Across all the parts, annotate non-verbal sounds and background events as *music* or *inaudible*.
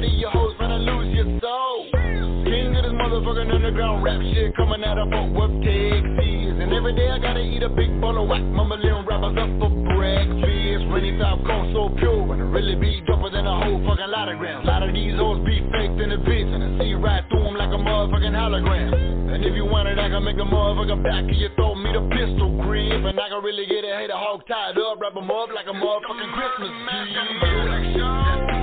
Chest. Your hoes finna lose your soul. King of this motherfucking underground rap shit coming out of Fort Worth, Texas. And every day I gotta eat a big bowl of whack, mumbling rappers up for breakfast. Rainy top cone so pure, and it really be doper than a whole fucking lot of grams. A lot of these hoes be faked in the bitch, and I see right through them like a motherfucking hologram. And if you want it, I can make a motherfucking back of your throat, meet a pistol grip. And I can really get a hater hog tied up, wrap 'em up like a motherfucking Christmas tree.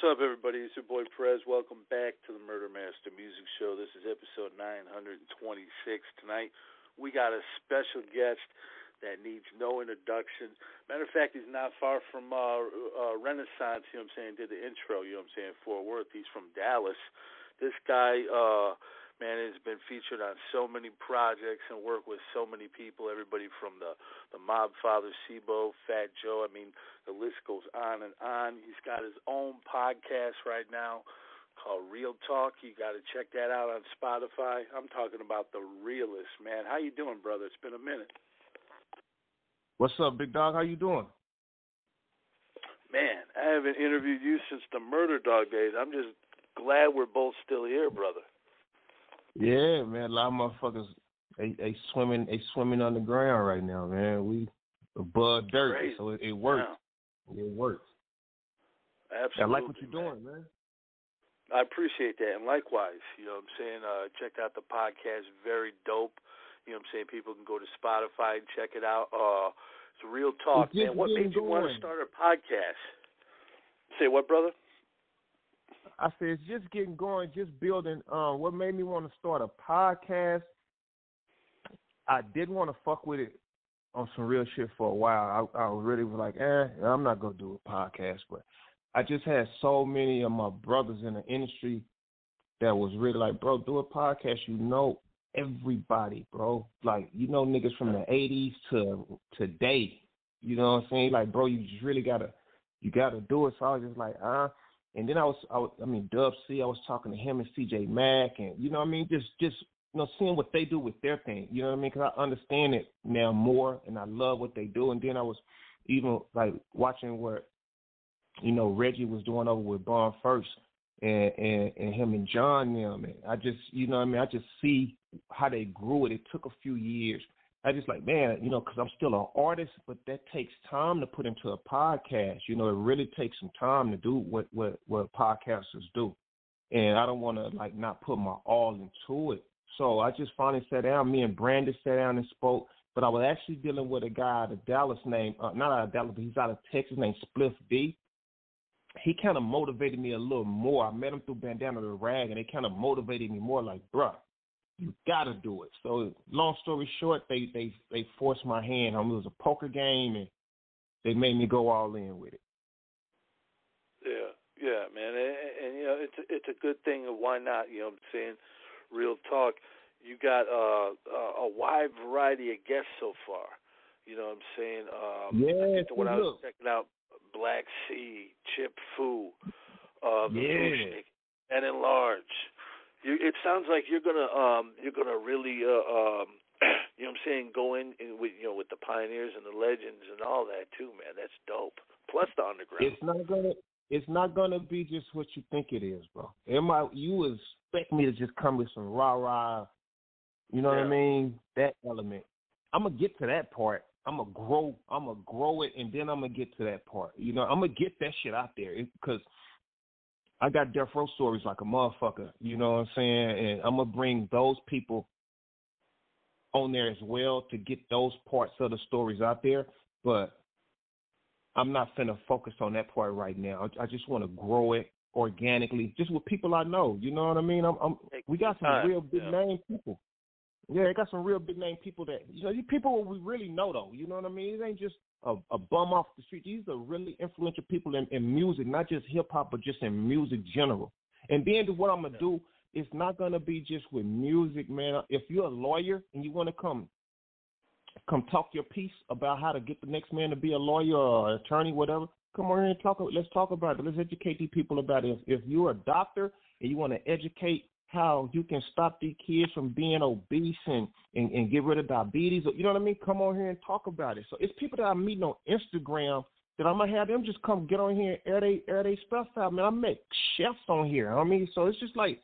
What's up, everybody? It's your boy Perez. Welcome back to the Murder Master Music Show. This is episode 926. Tonight, we got a special guest that needs no introduction. Matter of fact, he's not far from uh, uh, Renaissance, you know what I'm saying? Did the intro, you know what I'm saying? Fort Worth. He's from Dallas. This guy, uh, man, has been featured on so many projects and worked with so many people. Everybody from the the Mob Father, C-Bo, Fat Joe. I mean, the list goes on and on. He's got his own podcast right now called Real Talk. You got to check that out on Spotify. I'm talking about the realest man. How you doing, brother? It's been a minute. What's up, big dog? How you doing? Man, I haven't interviewed you since the Murder Dog days. I'm just glad we're both still here, brother. Yeah, man. A lot of motherfuckers they they swimming they swimming on the ground right now, man. We above dirt, Crazy. so it, it works. It works. Absolutely. I like what you're doing, man. I appreciate that, and likewise, you know what I'm saying. Uh, check out the podcast, very dope. You know what I'm saying. People can go to Spotify and check it out. Uh, it's real talk, It's man. What made getting you want to start a podcast? Say what, brother? I said it's just getting going, just building. Um, what made me want to start a podcast? I didn't want to fuck with it on some real shit for a while. I, I really was like, eh, I'm not gonna do a podcast, but I just had so many of my brothers in the industry that was really like, bro, do a podcast. You know everybody, bro. Like you know niggas from the '80s to today. You know what I'm saying? Like, bro, you just really gotta, you gotta do it. So I was just like, uh. And then I was, I, was, I mean, Dub C. I was talking to him and C.J. Mac, and you know what I mean, just, just you know, seeing what they do with their thing. You know what I mean? Because I understand it now more, and I love what they do. And then I was even like watching what you know Reggie was doing over with Bond First, and and and him and John them. And I just, you know, what I mean, I just see how they grew it. It took a few years. I just like, man, you know, because I'm still an artist, but that takes time to put into a podcast. You know, it really takes some time to do what what what podcasters do, and I don't want to like not put my all into it. So I just finally sat down. Me and Brandon sat down and spoke. But I was actually dealing with a guy out of Dallas named uh, not out of Dallas, but he's out of Texas named Spliff D. He kind of motivated me a little more. I met him through Bandana the Rag, and it kind of motivated me more. Like, bruh, you gotta do it. So long story short, they they they forced my hand. It was a poker game, and they made me go all in with it. Yeah, yeah, man, and, and you know it's a, it's a good thing. Why not? You know, what I'm saying real talk. you got uh, a wide variety of guests so far. You know what I'm saying? Um, yeah. when I was checking out Black Sea, Chip Fu, uh, Yeah. and Enlarge. You, it sounds like you're gonna um, you're gonna really uh, um, *clears throat* you know what I'm saying go in, in with you know with the pioneers and the legends and all that too, man. That's dope. Plus the underground. It's not gonna. It's not gonna be just what you think it is, bro. It might. You expect me to just come with some rah rah. You know what I mean? That element. I'm gonna get to that part. I'm gonna grow. I'm gonna grow it, and then I'm gonna get to that part. You know, I'm gonna get that shit out there because I got death row stories like a motherfucker. You know what I'm saying? And I'm gonna bring those people on there as well to get those parts of the stories out there. But I'm not finna focus on that part right now. I, I just want to grow it organically, just with people I know. You know what I mean? I'm, I'm we got some time, real big yeah. name people. Yeah, they got some real big name people that you know. These people we really know though. You know what I mean? It ain't just a, a bum off the street. These are really influential people in, in music, not just hip hop, but just in music general. And then what I'm gonna do, it's not gonna be just with music, man. If you're a lawyer and you want to come come talk your piece about how to get the next man to be a lawyer or attorney, whatever. Come on here and talk. Let's talk about it. Let's educate these people about it. If, if you're a doctor and you want to educate how you can stop these kids from being obese and, and, and get rid of diabetes, you know what I mean? Come on here and talk about it. So it's people that I'm meeting on Instagram that I'm gonna have them just come get on here and air they air they stuff out. Man, I met chefs on here. I mean, so it's just like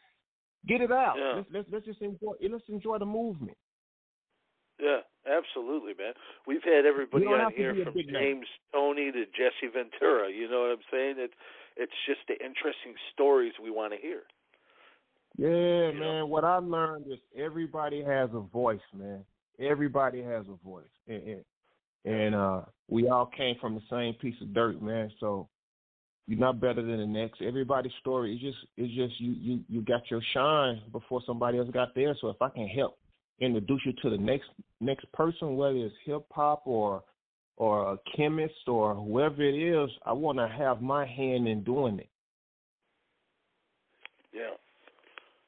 get it out. Yeah. Let's, let's let's just enjoy. Let's enjoy the movement. Yeah, absolutely, man. We've had everybody on here from big name. James Toney to Jesse Ventura. You know what I'm saying? It, it's just the interesting stories we want to hear. Yeah, You man. know? What I learned is everybody has a voice, man. Everybody has a voice, and and, and uh, we all came from the same piece of dirt, man. So you're not better than the next. Everybody's story is just it's just you you you got your shine before somebody else got theirs. So if I can help introduce you to the next next person, whether it's hip hop or or a chemist or whoever it is, I want to have my hand in doing it. Yeah,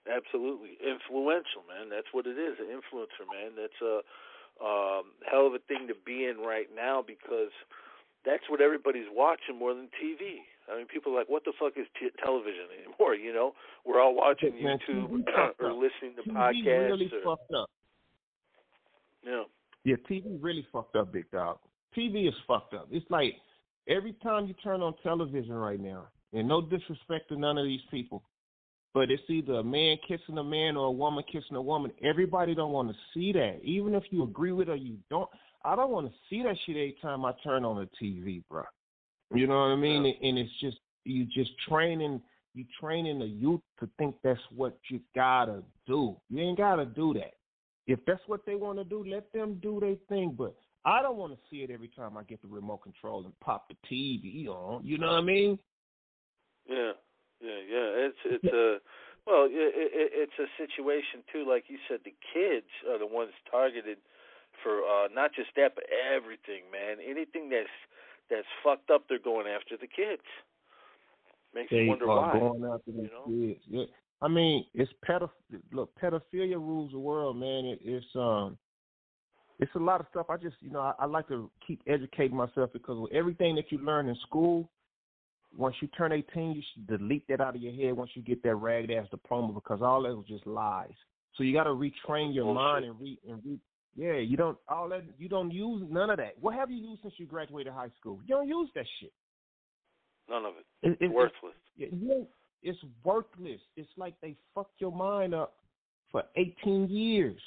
absolutely. Influential, man. That's what it is. An influencer, man. That's a um, hell of a thing to be in right now because that's what everybody's watching more than TV. I mean, people are like, what the fuck is t- television anymore? *laughs* You know, we're all watching YouTube or listening to TV podcasts. really or, fucked up. yeah. Yeah, TV really fucked up, big dog. TV is fucked up. It's like every time you turn on television right now, and no disrespect to none of these people, but it's either a man kissing a man or a woman kissing a woman. Everybody don't want to see that, even if you agree with it or you don't. I don't want to see that shit every time I turn on the TV, bro. You know what I mean? Yeah. And it's just you just training you training the youth to think that's what you gotta do. You ain't gotta do that. If that's what they want to do, let them do their thing. But I don't want to see it every time I get the remote control and pop the TV on. You know what I mean? Yeah, yeah, yeah. It's it's a well, it, it, it's a situation too. Like you said, the kids are the ones targeted for uh not just that, but everything, man. Anything that's that's fucked up, they're going after the kids. Makes They you wonder are why. going after these you know? kids. Yeah. I mean, it's pedoph- Look, pedophilia rules the world, man. It, it's um, it's a lot of stuff. I just, you know, I, I like to keep educating myself because with everything that you learn in school, once you turn 18, you should delete that out of your head once you get that ragged ass diploma because all that was just lies. So you got to retrain your mind and re and re. Yeah, you don't all that. You don't use none of that. What have you used since you graduated high school? You don't use that shit. None of it. It- it- Worthless. you it's worthless. It's like they fucked your mind up for 18 years.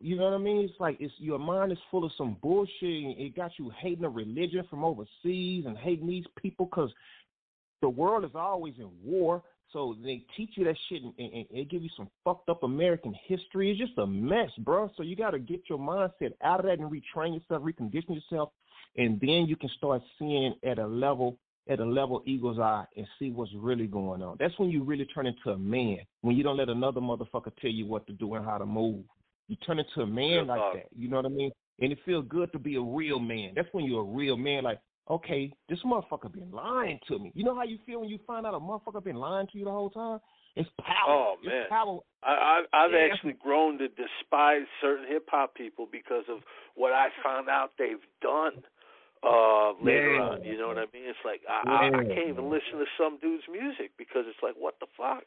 You know what I mean? It's like it's your mind is full of some bullshit. And it got you hating a religion from overseas and hating these people because the world is always in war. So they teach you that shit and, and, and they give you some fucked up American history. It's just a mess, bro. So you got to get your mindset out of that and retrain yourself, recondition yourself, and then you can start seeing at a level at a level eagle's eye and see what's really going on. That's when you really turn into a man. When you don't let another motherfucker tell you what to do and how to move. You turn into a man Good like that. You know what I mean? And it feels good to be a real man. That's when you're a real man. Like, okay, this motherfucker been lying to me. You know how you feel when you find out a motherfucker been lying to you the whole time? It's power. Oh it's man, power. I, I I've Yeah. actually grown to despise certain hip hop people because of what I found out they've done uh later Yeah. on. You know what I mean? It's like I, I, I can't even listen to some dude's music because it's like what the fuck.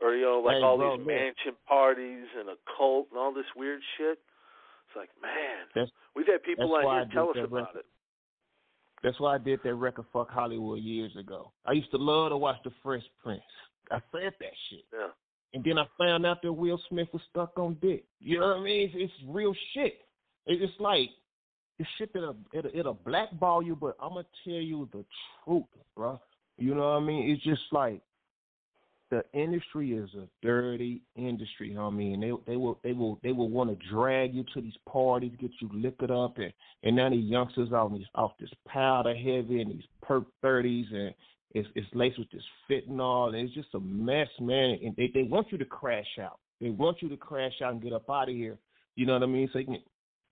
Or you know, like Hey, all bro, these mansion parties and a cult and all this weird shit. It's like, man, That's we've had people why here tell us about it. That's why I did that record Fuck Hollywood years ago. I used to love to watch The Fresh Prince. I said that shit. Yeah. And then I found out that Will Smith was stuck on dick. You know what I mean? It's, it's real shit. It's like it's shit that'll it'll, it'll blackball you, but I'm gonna tell you the truth, bro. You know what I mean? It's just like the industry is a dirty industry, homie, and they they will they will they will want to drag you to these parties, get you liquored up, and and now these youngsters out these off this powder heavy and these perk thirties, and it's it's laced with this fentanyl, and it's just a mess, man. And they they want you to crash out. They want you to crash out and get up out of here. You know what I mean? So they can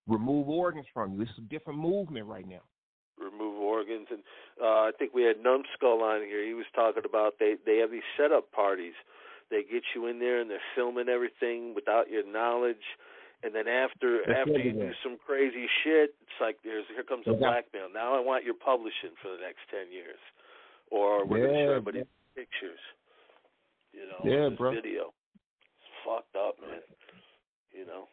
remove organs from you. It's a different movement right now. Organs and uh I think we had Numskull on here. He was talking about they they have these setup parties. They get you in there and they're filming everything without your knowledge and then after That's after you do some crazy shit, it's like there's here comes a They blackmail. Now I want your publishing for the next ten years. Or we're gonna show everybody bro. pictures. You know, Yeah, bro. video. It's fucked up, man. You know.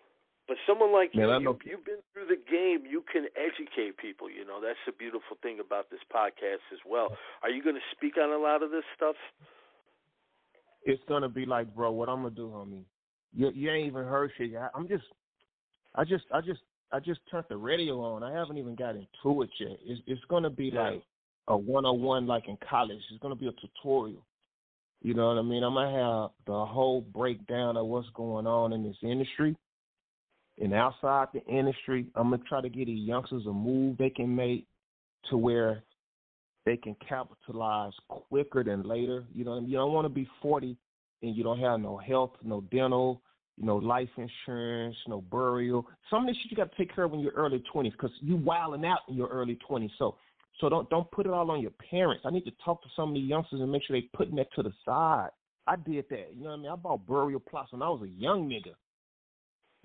But someone like Man, you, know- you, you've been through the game. You can educate people. You know, that's the beautiful thing about this podcast as well. Are you going to speak on a lot of this stuff? it's gonna be like, bro, what I'm gonna do, homie? You you ain't even heard shit. yet. I'm just, I just, I just, I just turned the radio on. I haven't even got into it yet. It's it's gonna be Yeah. like a one on one, like in college. It's gonna be a tutorial. You know what I mean? I'm gonna have the whole breakdown of what's going on in this industry. And outside the industry, I'm gonna try to get the youngsters a move they can make to where they can capitalize quicker than later. You know, you don't want to be 40 and you don't have no health, no dental, you know, life insurance, no burial. Some of this shit you got to take care of in your early 20s because you wilding out in your early 20s. So, so don't don't put it all on your parents. I need to talk to some of the youngsters and make sure they putting that to the side. I did that. You know what I mean? I bought burial plots when I was a young nigga.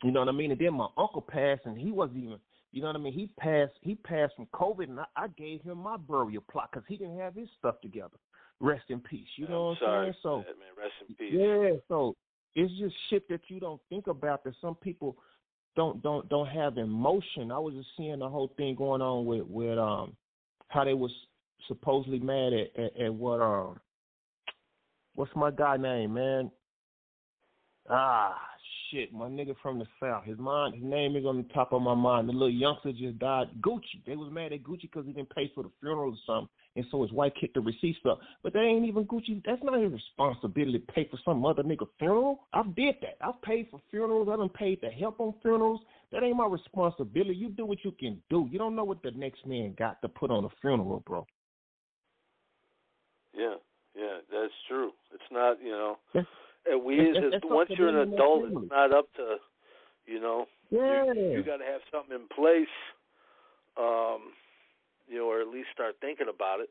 You know what I mean? And then my uncle passed, and he wasn't even. You know what I mean? He passed. He passed from COVID, and I, I gave him my burial plot because he didn't have his stuff together. Rest in peace. You know I'm what I'm saying? So that, man. Rest in peace. yeah, so it's just shit that you don't think about that some people don't don't don't have emotion. I was just seeing the whole thing going on with with um how they was supposedly mad at at, at what um what's my guy name, man? Ah shit, my nigga from the south. His mind, his name is on the top of my mind. The little youngster just died. Gucci. They was mad at Gucci because he didn't pay for the funeral or something, and so his wife kicked the receipts up. But that ain't even Gucci. That's not his responsibility to pay for some other nigga funeral. I've did that. I've paid for funerals. I done paid to help on funerals. That ain't my responsibility. You do what you can do. You don't know what the next man got to put on a funeral, bro. Yeah, yeah, that's true. It's not, you know, we That's- as that's once you're an adult, it's not up to, you know, Yeah. you, you got to have something in place, um, you know, or at least start thinking about it.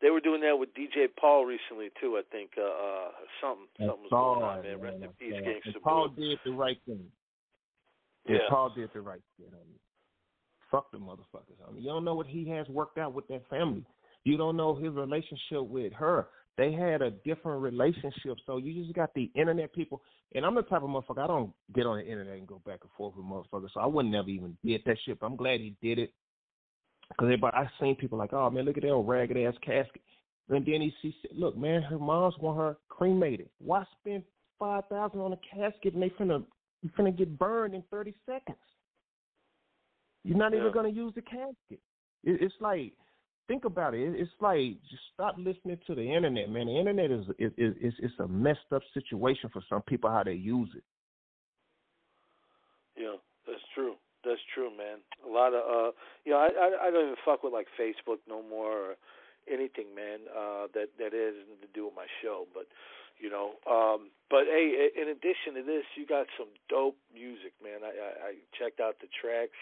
They were doing that with DJ Paul recently too. I think uh, uh something something was going on, man. Rest in peace, And Paul did the right thing. Yeah. Yeah. Paul did the right thing. I mean, fuck the motherfuckers. I mean, you don't know what he has worked out with that family. You don't know his relationship with her. They had a different relationship, so you just got the internet people. And I'm the type of motherfucker I don't get on the internet and go back and forth with motherfuckers. So I wouldn't never even did that shit. But I'm glad he did it because everybody I seen people like, oh man, look at that old ragged ass casket. And then he sees, look, man, her mom's want her cremated. Why spend five thousand on a casket and they finna you finna get burned in thirty seconds? You're not Yeah. even gonna use the casket. It, it's like, think about it. It- It's like just stop listening to the internet, man. The internet is is is is it's a messed up situation for some people how they use it. Yeah, that's true. That's true, man. A lot of uh, you know, I I, I don't even fuck with like Facebook no more or anything, man. Uh, that that has nothing to do with my show, but you know, um, but hey, in addition to this, you got some dope music, man. I I, I checked out the tracks.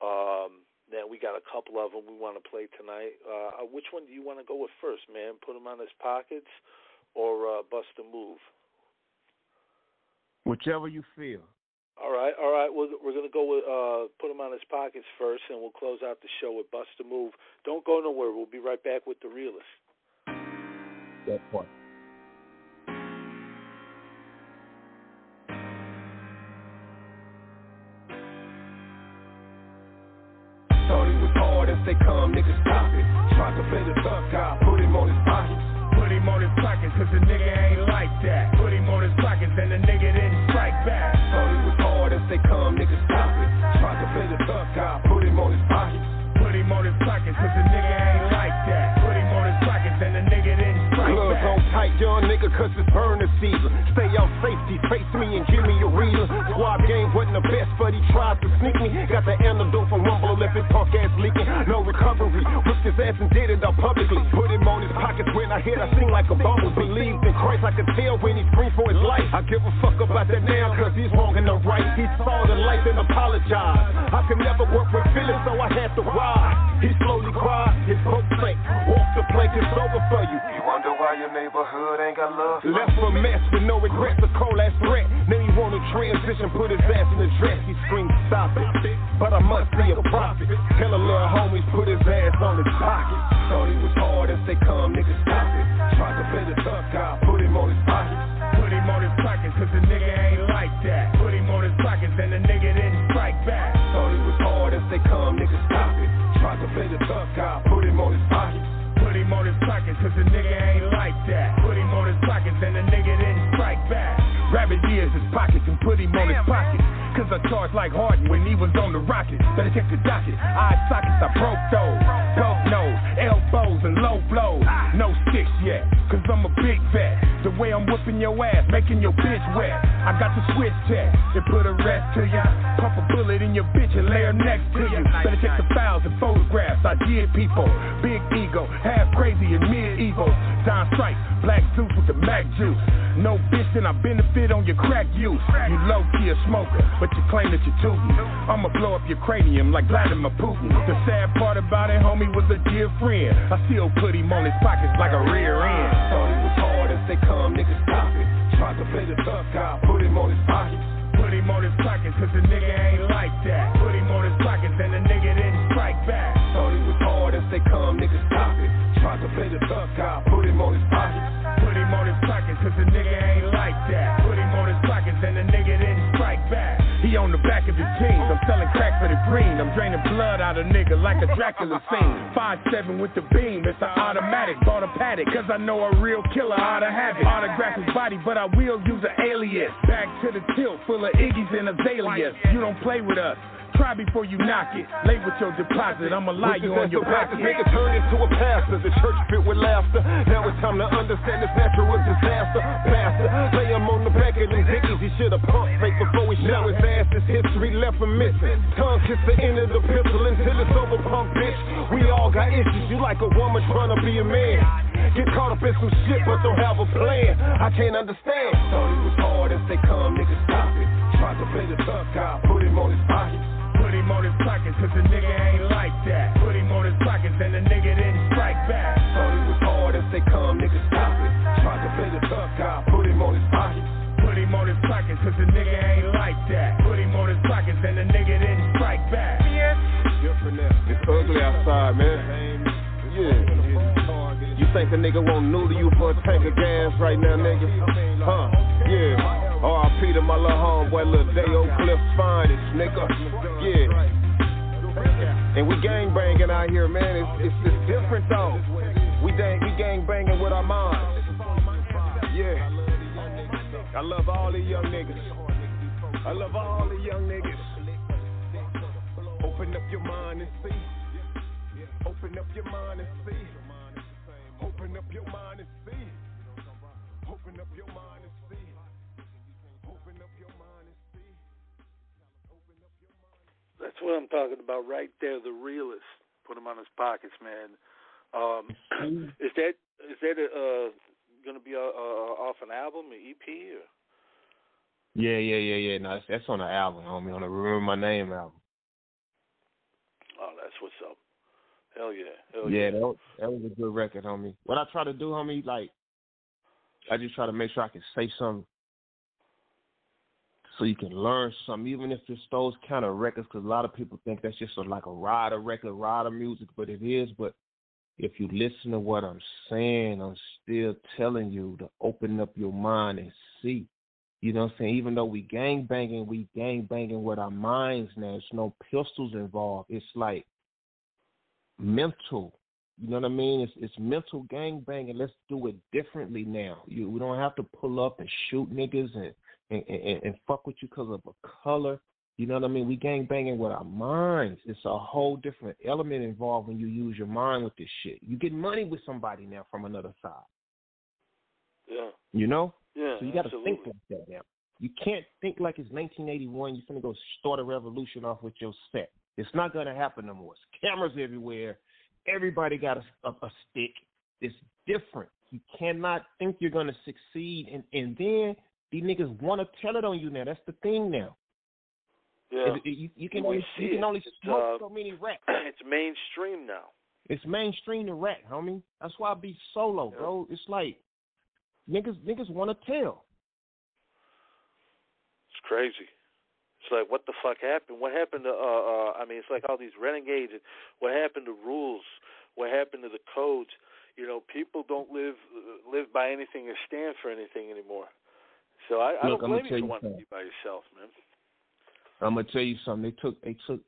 Um, then we got a couple of them we want to play tonight. Uh, which one do you want to go with first, man? Put them on his pockets, or uh, Bust a Move? Whichever you feel. All right, all right. We're we're gonna go with uh, put him on his pockets first, and we'll close out the show with Bust a Move. Don't go nowhere. We'll be right back with the Realest. That part. They come, niggas stop it. Tried to play the tough guy, put him on his pockets. Put him on his pockets, cause the nigga ain't cause it's burner season. Stay out safety, face me and give me a reason. Squad game wasn't the best, but he tried to sneak me. Got the antidote from Rumble, left his punk ass leaking. No recovery, whipped his ass and did it out publicly. Put him on his pockets when I hit, I sing like a bubble. Believed in Christ, I could tell when he screamed for his life. I give a fuck about that now, cause he's wrong and I'm right. He saw the light and apologized. Neighborhood ain't got love? Left for a mess with no regrets, a cold ass threat. Now he wanna transition, put his ass in the dress. He screamed, stop it. But I must be a prophet. Tell a little homies, put his ass on his pocket. Thought it was hard as they come, niggas stop it. Tried to play the tough guy, put him on his Cause like Harden when he was on the rocket. Better check the docket. Eye sockets, I broke those. Broke nose, elbows, and low blows. No sticks yet, cause I'm a big vet. The way I'm whipping your ass, making your bitch wet. I got the switch tech and put a rest to ya. Pump a bullet in your bitch and lay her next to you. Better check the files and photographs. I did people. Big ego, half crazy and mid evil. Don Strike, black Zeus with the Mac juice. No bitch, then I benefit on your crack use. You low key a smoker, but you claim that you're tootin'. I'ma blow up your cranium like Vladimir Putin. The sad part about it, homie, was a dear friend. I still put him on his pockets like a rear end. Thought it was hard as they come, niggas stop it. Tried to play the tough guy, put him on his pockets. Put him on his pockets, cause the nigga ain't like that. Put him on his pockets, and the nigga didn't strike back. Thought it was hard as they come, niggas stop it. Tried to play the tough guy, green. I'm draining blood out of nigga like a Dracula *laughs* scene. Five seven with the beam. It's an automatic. Bought a paddock. Cause I know a real killer ought to have it. Autograph his body, but I will use an alias. Back to the tilt full of Iggy's and azaleas. You don't play with us. Try before you knock it. Lay with your deposit. I'ma lie you on your pocket. nigga turned into a pastor. The church fit with laughter. Now it's time to understand this natural disaster. Pastor, lay him on the back of them dickies. He should have pumped fake before he shot his ass. His history left him missing. Tongue kiss the end of the pistol until it's over, pump bitch. We all got issues. You like a woman trying to be a man. Get caught up in some shit, but don't have a plan. I can't understand. Thought it was hard as they come, niggas stop it. Tried to play the tough guy, put him on his pockets. Put him on his pockets, cause the nigga ain't like that. Put him on his pockets, and the nigga didn't strike back. Thought it was hard as they come, niggas stop it. Tried to play the tough guy, put him on his pockets. Put him on his pockets, cause the nigga ain't like that. Put him on his pockets, and the nigga didn't strike back. It's ugly outside, man. Yeah. You think a nigga won't noodle you for a tank of gas right now, nigga? Huh? Yeah. R.I.P. to my little homeboy, little Dayo Cliff finest, nigga. Yeah. And we gang banging out here, man. It's, it's, it's different though. We dang, we gang banging with our minds. Yeah. I love all the young niggas. I love all the young niggas. Open up your mind and see. Open up your mind and see. Open up your mind and see. Open up your mind and see. That's what I'm talking about right there. The Realest. Put him on his pockets, man. Um, *clears throat* is that is that uh, going to be uh, uh, off an album, an EP, or? Yeah, yeah, yeah, yeah. No, that's, that's on the album, homie. On the Remember My Name album. Oh, that's what's up. Hell yeah. Hell yeah, yeah. that was, that was a good record, homie. What I try to do, homie, like I just try to make sure I can say something so you can learn something, even if it's those kind of records. Because a lot of people think that's just a, like a rider record, rider music, but it is. But if you listen to what I'm saying, I'm still telling you to open up your mind and see. You know what I'm saying? Even though we gang banging, we gang banging with our minds now. There's no pistols involved. It's like mental. You know what I mean? It's it's mental gang banging. Let's do it differently now. You we don't have to pull up and shoot niggas and and, and, and fuck with you because of a color. You know what I mean? We gang banging with our minds. It's a whole different element involved when you use your mind with this shit. You get money with somebody now from another side. Yeah. You know? Yeah. So you got to think like that now. You can't think like it's 1981. You're gonna go start a revolution off with your set. It's not gonna happen no more. It's cameras everywhere. Everybody got a, a, a stick. It's different. You cannot think you're gonna succeed, and and then these niggas want to tell it on you now. That's the thing now. Yeah. It- it- you, you can only you can only It's, smoke uh, so many racks. *clears throat* it's mainstream now. It's mainstream to rap, homie. That's why I be solo, bro. It's like niggas niggas want to tell. It's crazy. It's like what the fuck happened? What happened to? Uh, uh, I mean, it's like all these renegades. What happened to rules? What happened to the codes? You know, people don't live live by anything or stand for anything anymore. So I, I Look, don't blame you tell for you wanting to be by yourself, man. I'm gonna tell you something. They took they took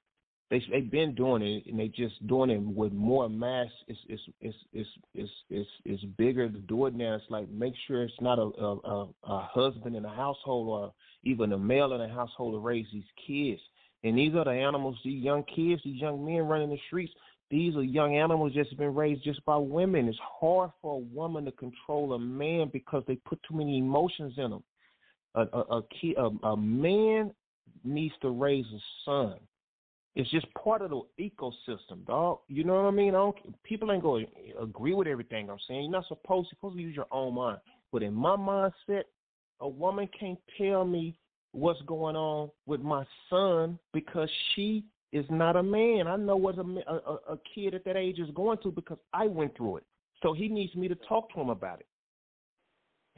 they they've been doing it and they just doing it with more mass. It's it's it's it's it's it's, it's bigger to do it now. It's like make sure it's not a a, a a husband in a household or even a male in a household to raise these kids. And these are the animals, these young kids, these young men running the streets. These are young animals just been raised just by women. It's hard for a woman to control a man because they put too many emotions in them. A a a, kid, a, a man needs to raise a son. It's just part of the ecosystem, dog. You know what I mean? I people ain't to agree with everything I'm saying. You're not supposed supposed to use your own mind. But in my mindset, a woman can't tell me what's going on with my son because she is not a man. I know what a, a- a kid at that age is going through because I went through it. So he needs me to talk to him about it.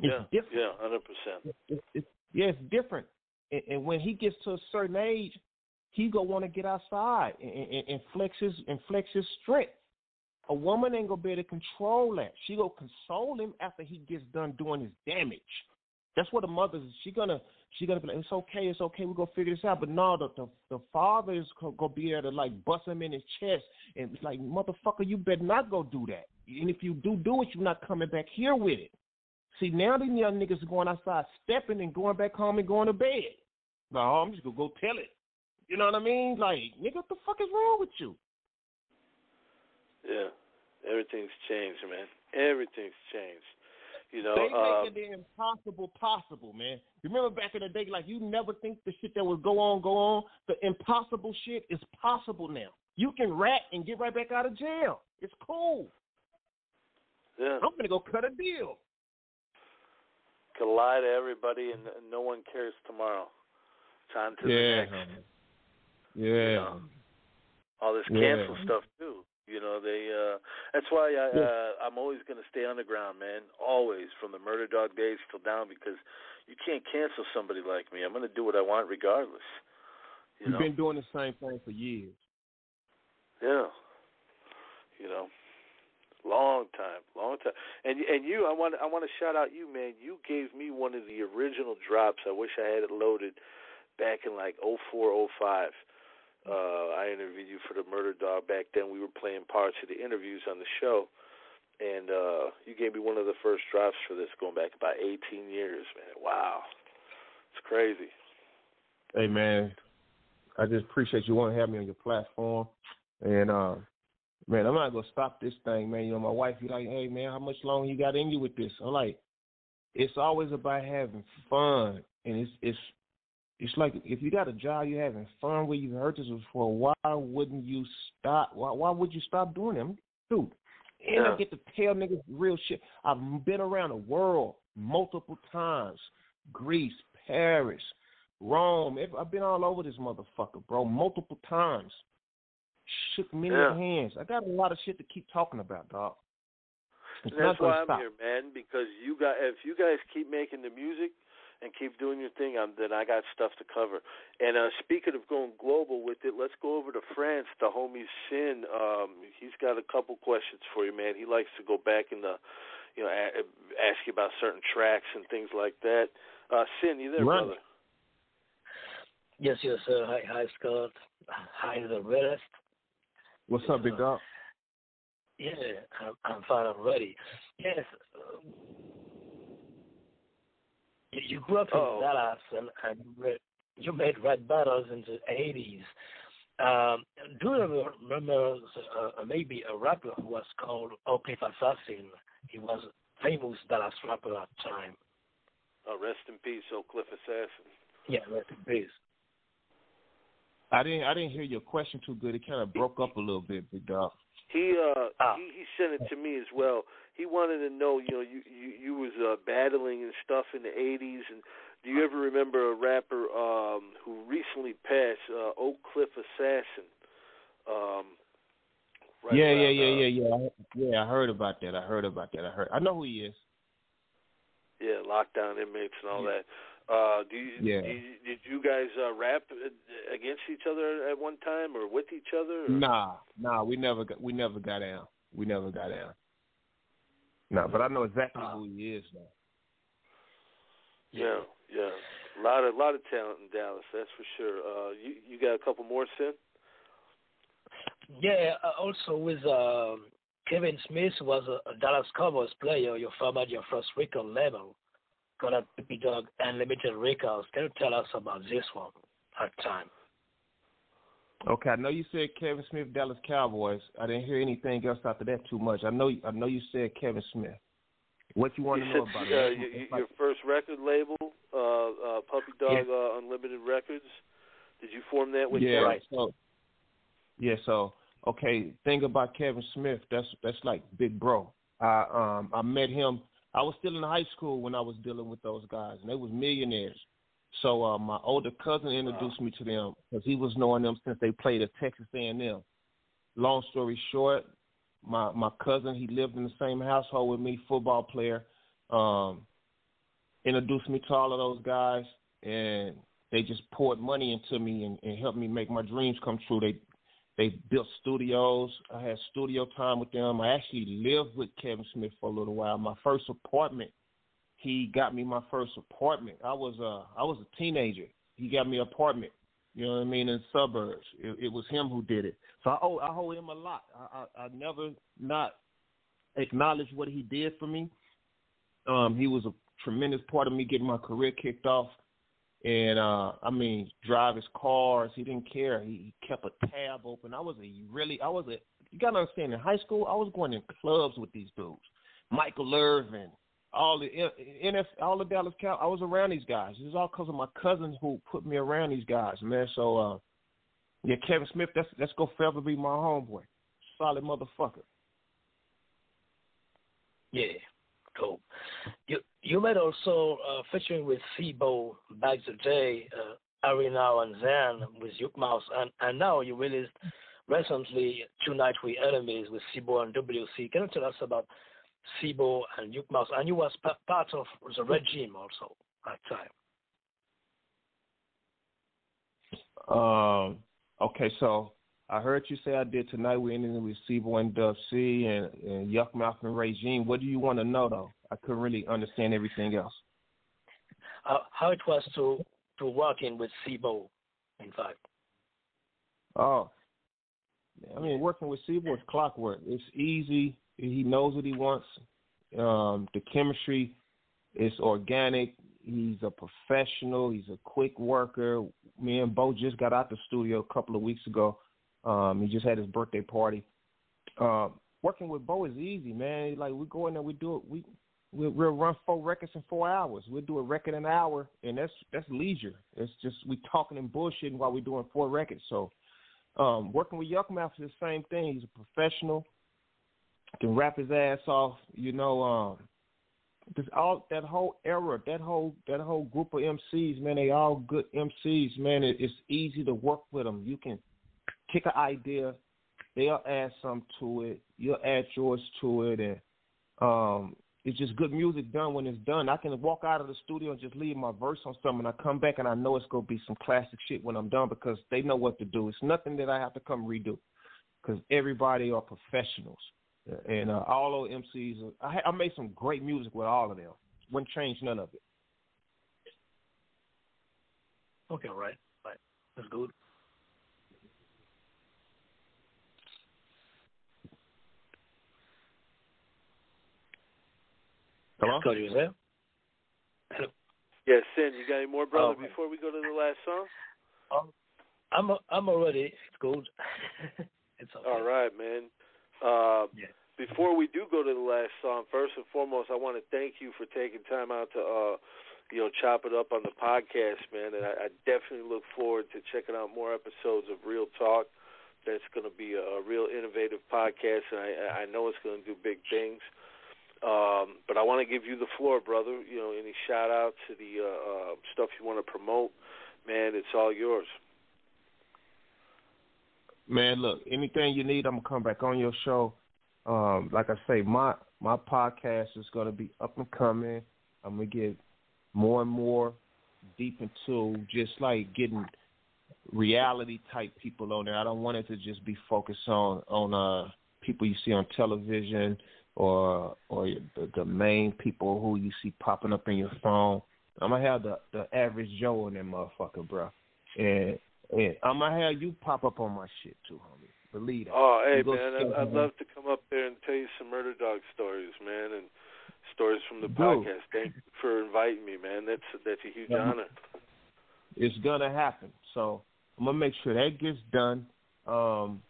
It's yeah, different. yeah, hundred percent. It's, yeah, it's different. And, and when he gets to a certain age, he gonna want to get outside and, and, and flex his and flex his strength. A woman ain't gonna be able to control that. She gonna console him after he gets done doing his damage. That's what a mother's. She gonna she gonna be like, it's okay, it's okay. We gonna figure this out. But no, the the, the father is gonna be there to like bust him in his chest and it's like, motherfucker, you better not go do that. And if you do do it, you're not coming back here with it. See, now these young niggas are going outside stepping and going back home and going to bed. No, I'm just gonna go tell it. You know what I mean? Like, nigga, what the fuck is wrong with you? Yeah, everything's changed, man. Everything's changed. You know, they uh, making the impossible possible, man. Remember back in the day, like you never think the shit that would go on, go on. The impossible shit is possible now. You can rat and get right back out of jail. It's cool. yeah, I'm gonna go cut a deal. Could lie to everybody and and no one cares tomorrow. Time to the next. Yeah. know, all this Yeah. cancel stuff too. You know, they uh that's why I uh I'm always gonna stay underground, man. Always from the murder dog days till down because you can't cancel somebody like me. I'm gonna do what I want regardless. You You've know? been doing the same thing for years. Yeah. You know. Long time, long time. And and you I want I want to shout out you, man. You gave me one of the original drops. I wish I had it loaded back in like oh four, oh five. Uh, I interviewed you for the Murder Dog back then. We were playing parts of the interviews on the show, and uh, you gave me one of the first drops for this, going back about 18 years, man. Wow, it's crazy. Hey man, I just appreciate you want to have me on your platform, and uh, man, I'm not gonna stop this thing, man. You know, my wife be like, "Hey man, how much longer you got in you with this?" I'm like, it's always about having fun, and it's it's it's like if you got a job you're having fun with, you've heard this before. Why wouldn't you stop? Why why would you stop doing them, dude? And Yeah. I get to tell niggas real shit. I've been around the world multiple times, Greece, Paris, Rome. I've been all over this motherfucker, bro, multiple times. Shook many Yeah. hands. I got a lot of shit to keep talking about, dog. It's that's why I'm stop. here, man. Because you got if you guys keep making the music and keep doing your thing, I'm, then I got stuff to cover. And uh, speaking of going global with it, let's go over to France. The homie Sin, um, he's got a couple questions for you, man. He likes to go back and uh, you know a- ask you about certain tracks and things like that. Uh, Sin, you there, Run. brother? Yes, yes, sir. Hi, hi, Scott. Hi, the rest. What's up, big dog? Yeah, I'm, I'm fine already. Yes. Uh, you, you grew up in Oh. Dallas and, and you, made Red battles in the 80s. Um, do you remember, remember uh, maybe a rapper who was called Oak Cliff Assassin? He was a famous Dallas rapper at the time. Uh, rest in peace, Oak Cliff Assassin. Yeah, rest in peace. I didn't I didn't hear your question too good. It kind of broke up a little bit, big dog. He uh Ah. he, he sent it to me as well. He wanted to know, you know, you you, you was uh, battling and stuff in the '80s, and do you ever remember a rapper um who recently passed, uh, Oak Cliff Assassin? Um, right yeah, around, yeah, yeah, uh, yeah, yeah. I- Yeah, I heard about that. I heard about that. I heard. I know who he is. Yeah, lockdown inmates and all that. Uh, do you, Yeah. do you, did you guys uh, rap uh, against each other at one time or with each other? Or? Nah, nah. We never got. We never got down. We never got down. No, but I know exactly who he is now. Yeah, yeah. A lot of lot of talent in Dallas, that's for sure. Uh, you you got a couple more, Sin? Yeah, uh, also with um, Kevin Smith was a, a Dallas Cowboys player. You formed your first record label called Baby Dog Unlimited Records. Can you tell us about this one at the time? Okay, I know you said Kevin Smith, Dallas Cowboys. I didn't hear anything else after that too much. I know. I know you said Kevin Smith. What you want you to know said about uh, it? you, you, your first record label, uh, uh, Puppy Dog uh, Unlimited Records. Did you form that with yeah, Kevin? so yeah, so okay, thing about Kevin Smith, that's that's like big bro. I um I met him. I was still in high school when I was dealing with those guys, and they was millionaires. So uh, my older cousin introduced me to them because he was knowing them since they played at Texas A&M. Long story short, my my cousin he lived in the same household with me, football player. Um, introduced me to all of those guys, and they just poured money into me and, and helped me make my dreams come true. They they built studios. I had studio time with them. I actually lived with Kevin Smith for a little while. My first apartment, he got me my first apartment. I was a I was a teenager. He got me an apartment. You know what I mean in suburbs. It, it was him who did it. So I owe I owe him a lot. I, I I never not acknowledged what he did for me. Um, he was a tremendous part of me getting my career kicked off. And uh I mean, drive his cars. He didn't care. He, he kept a tab open. I was a really, I was a. You gotta understand. In high school, I was going in clubs with these dudes, Michael Irvin, all the NF, all the Dallas Cow. I was around these guys. This is all because of my cousins who put me around these guys, man. So, uh yeah, Kevin Smith. That's that's go forever be my homeboy. Solid motherfucker. Yeah, cool. You you made also uh, featuring with C-Bo back the day, uh, Every Now and Then with Yukmouth, and, and now you released recently Tonight We Enemies with C-Bo and WC. Can you tell us about C-Bo and Yukmouth? And you was pa- part of the regime also at time. Um. Okay, so I heard you say I did tonight. We ended with C-Bo and Dub C and, and Yukmouth and Regime. What do you want to know though? I couldn't really understand everything else. Uh, how it was to to work in with C-Bo, in fact. Oh, I mean, working with C-Bo is clockwork. It's easy. He knows what he wants. Um, the chemistry is organic. He's a professional. He's a quick worker. Me and Bo just got out the studio a couple of weeks ago. Um, he just had his birthday party. Um, working with Bo is easy, man. Like we go in there, we do it. We we'll, we'll run four records in four hours. We'll do a record an hour, and that's that's leisure. It's just we talking and bullshitting while we're doing four records. So, um, working with Yukmouth is the same thing. He's a professional, can rap his ass off. You know, um, this all that whole era, that whole that whole group of MCs, man, they all good MCs, man. It, it's easy to work with them. You can kick an idea, they'll add something to it. You'll add yours to it, and Um, it's just good music done when it's done. I can walk out of the studio and just leave my verse on something. I come back and I know it's gonna be some classic shit when I'm done because they know what to do. It's nothing that I have to come redo because everybody are professionals. And uh, all those MCs, are, I, I made some great music with all of them. Wouldn't change none of it. Okay, right, right. That's good. Hello? Cody, you there? Hello. Yeah, Sin, you got any more, brother? Oh. Before we go to the last song. Um, I'm I'm already. It's *laughs* good. it's okay. All right, man. Uh, Yeah. Before we do go to the last song, first and foremost, I want to thank you for taking time out to, uh, you know, chop it up on the podcast, man. And I, I definitely look forward to checking out more episodes of Real Talk. That's going to be a, a real innovative podcast, and I, I know it's going to do big things. Um, but I want to give you the floor, brother. You know, any shout out to the uh, uh, stuff you want to promote, man, it's all yours. Man, look, anything you need, I'm gonna come back on your show. Um, like I say, my my podcast is gonna be up and coming. I'm gonna get more and more deep into just like getting reality type people on there. I don't want it to just be focused on on uh people you see on television or or the, the main people who you see popping up in your phone. I'm gonna have the the average Joe in that motherfucker, bro. And and I'm gonna have you pop up on my shit too, homie. Believe that. Oh, hey You man, I'd, I'd love to come up there and tell you some murder dog stories, man, and stories from the Dude. podcast. Thank you for inviting me, man. That's that's a huge Yeah. honor. It's gonna happen. So I'm gonna make sure that gets done. Um,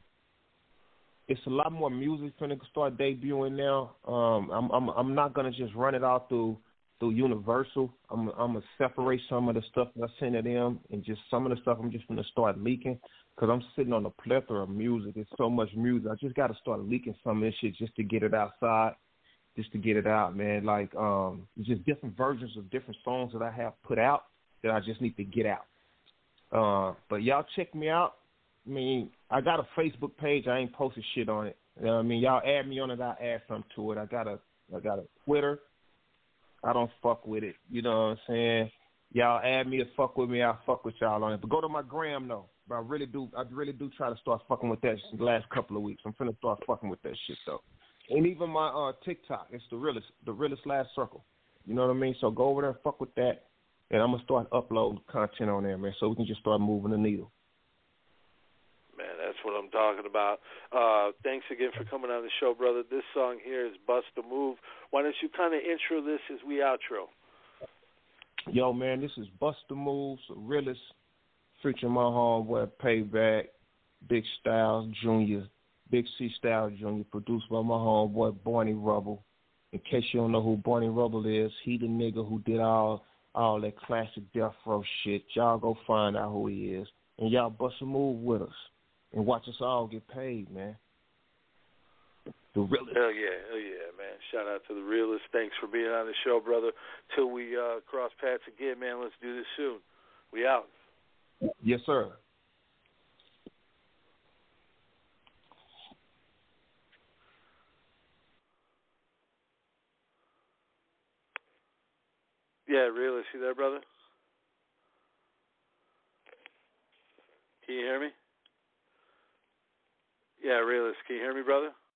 it's a lot more music finna start debuting now. Um, I'm I'm I'm not gonna just run it all through through Universal. I'm I'm gonna separate some of the stuff that I send to them, and just some of the stuff I'm just gonna start leaking because I'm sitting on a plethora of music. It's so much music. I just got to start leaking some of this shit just to get it outside, just to get it out, man. Like um, just different versions of different songs that I have put out that I just need to get out. Uh, but y'all check me out. I mean, I got a Facebook page. I ain't posted shit on it. You know what I mean, y'all add me on it. I add something to it. I got a, I got a Twitter. I don't fuck with it. You know what I'm saying? Y'all add me to fuck with me. I'll fuck with y'all on it. But go to my gram though. But I really do. I really do try to start fucking with that the last couple of weeks. I'm finna start fucking with that shit though. And even my uh TikTok, it's the realest, the realest last circle. You know what I mean? So go over there and fuck with that, and I'm gonna start uploading content on there, man, so we can just start moving the needle. That's what I'm talking about. Uh, thanks again for coming on the show, brother. This song here is Bust a Move. Why don't you kind of intro this as we outro? Yo, man, this is Moves, the realest, featuring my homeboy Payback, Big Styles Jr., Big C Styles Jr., produced by my homeboy Barney Rubble. In case you don't know who Barney Rubble is, he the nigga who did all all that classic death row shit. Y'all go find out who he is, and y'all bust a move with us, and watch us all get paid, man. The realest. Hell yeah, hell yeah, man. Shout out to the Realest. Thanks for being on the show, brother. Till we uh, cross paths again, man. Let's do this soon. We out. Yes, sir. Yeah, Realest. You there, brother? Can you hear me? Yeah, Realest. Can you hear me, brother?